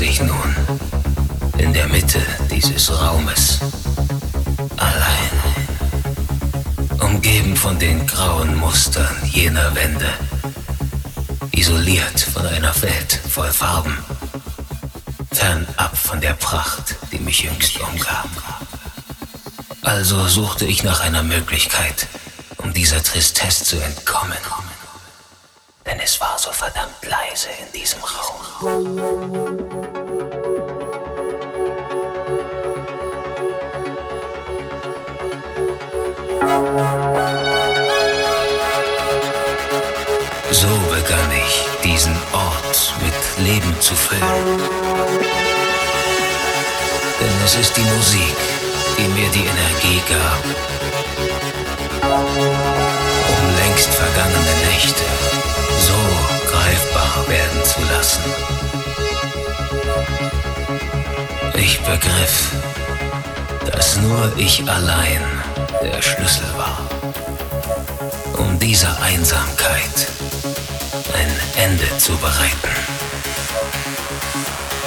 ich nun in der Mitte dieses Raumes, allein, umgeben von den grauen Mustern jener Wände, isoliert von einer Welt voll Farben, fernab von der Pracht, die mich jüngst umgab. Also suchte ich nach einer Möglichkeit, um dieser Tristesse zu entkommen. Denn es war so verdammt leise in diesem Raum. Diesen Ort mit Leben zu füllen. Denn es ist die Musik, die mir die Energie gab, um längst vergangene Nächte so greifbar werden zu lassen. Ich begriff, dass nur ich allein der Schlüssel war, um dieser Einsamkeit ein Ende zu bereiten.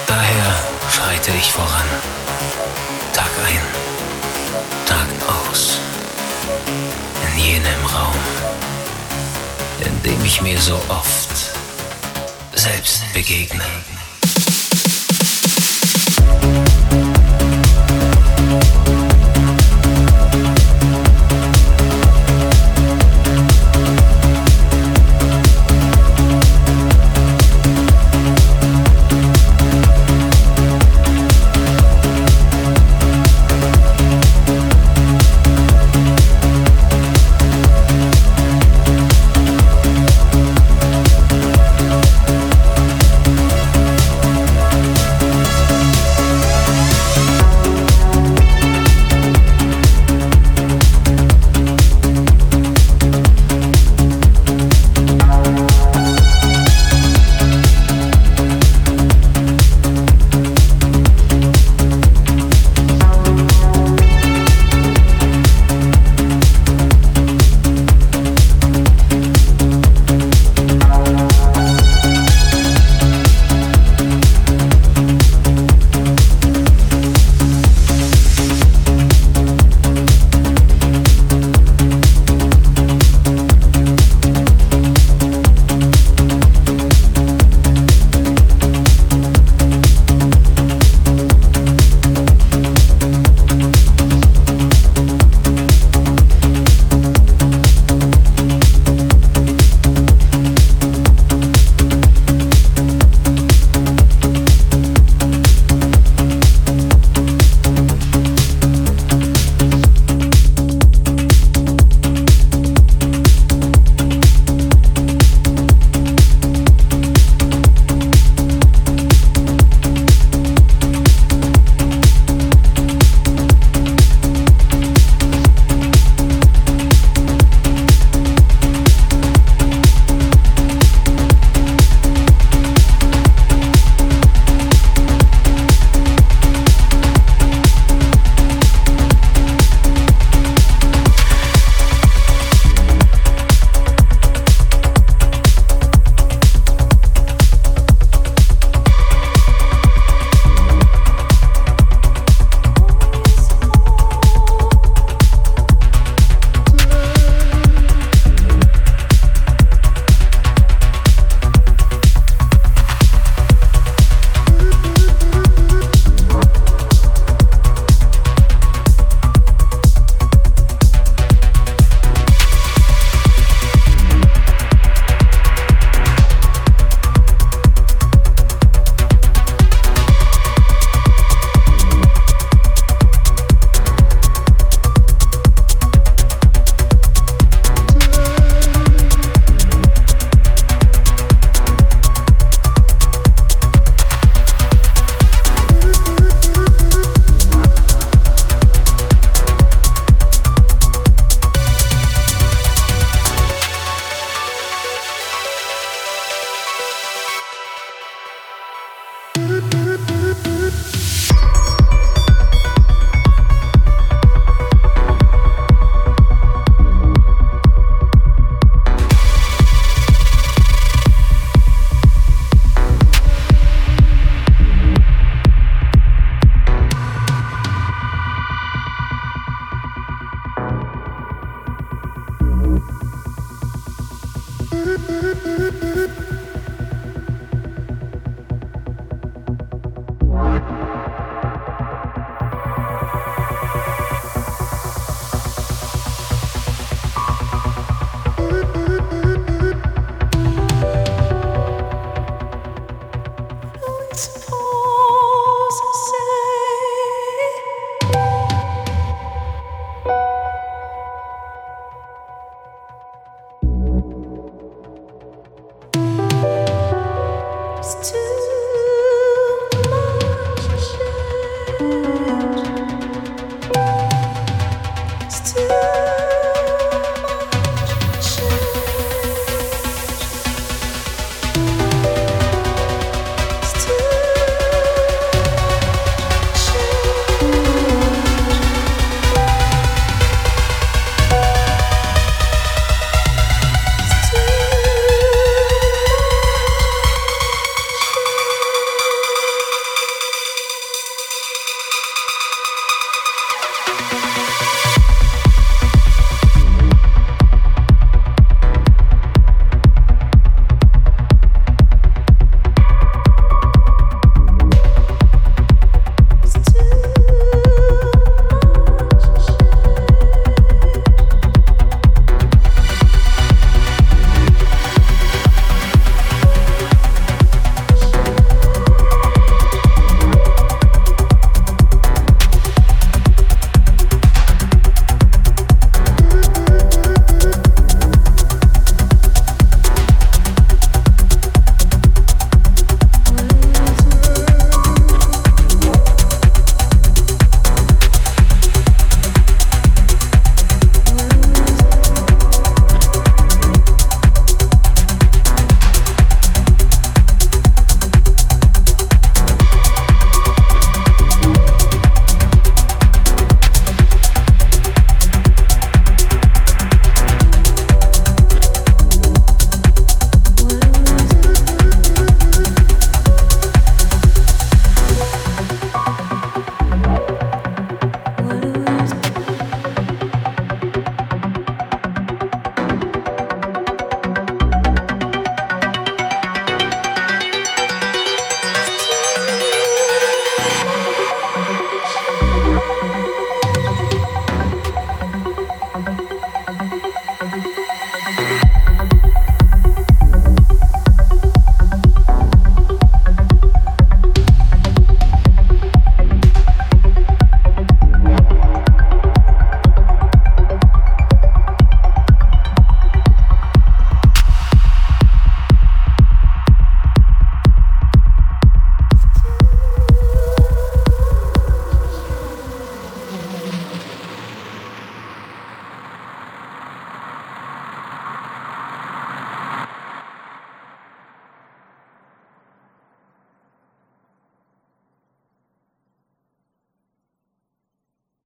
Daher schreite ich voran, Tag ein, Tag aus, in jenem Raum, in dem ich mir so oft selbst begegne.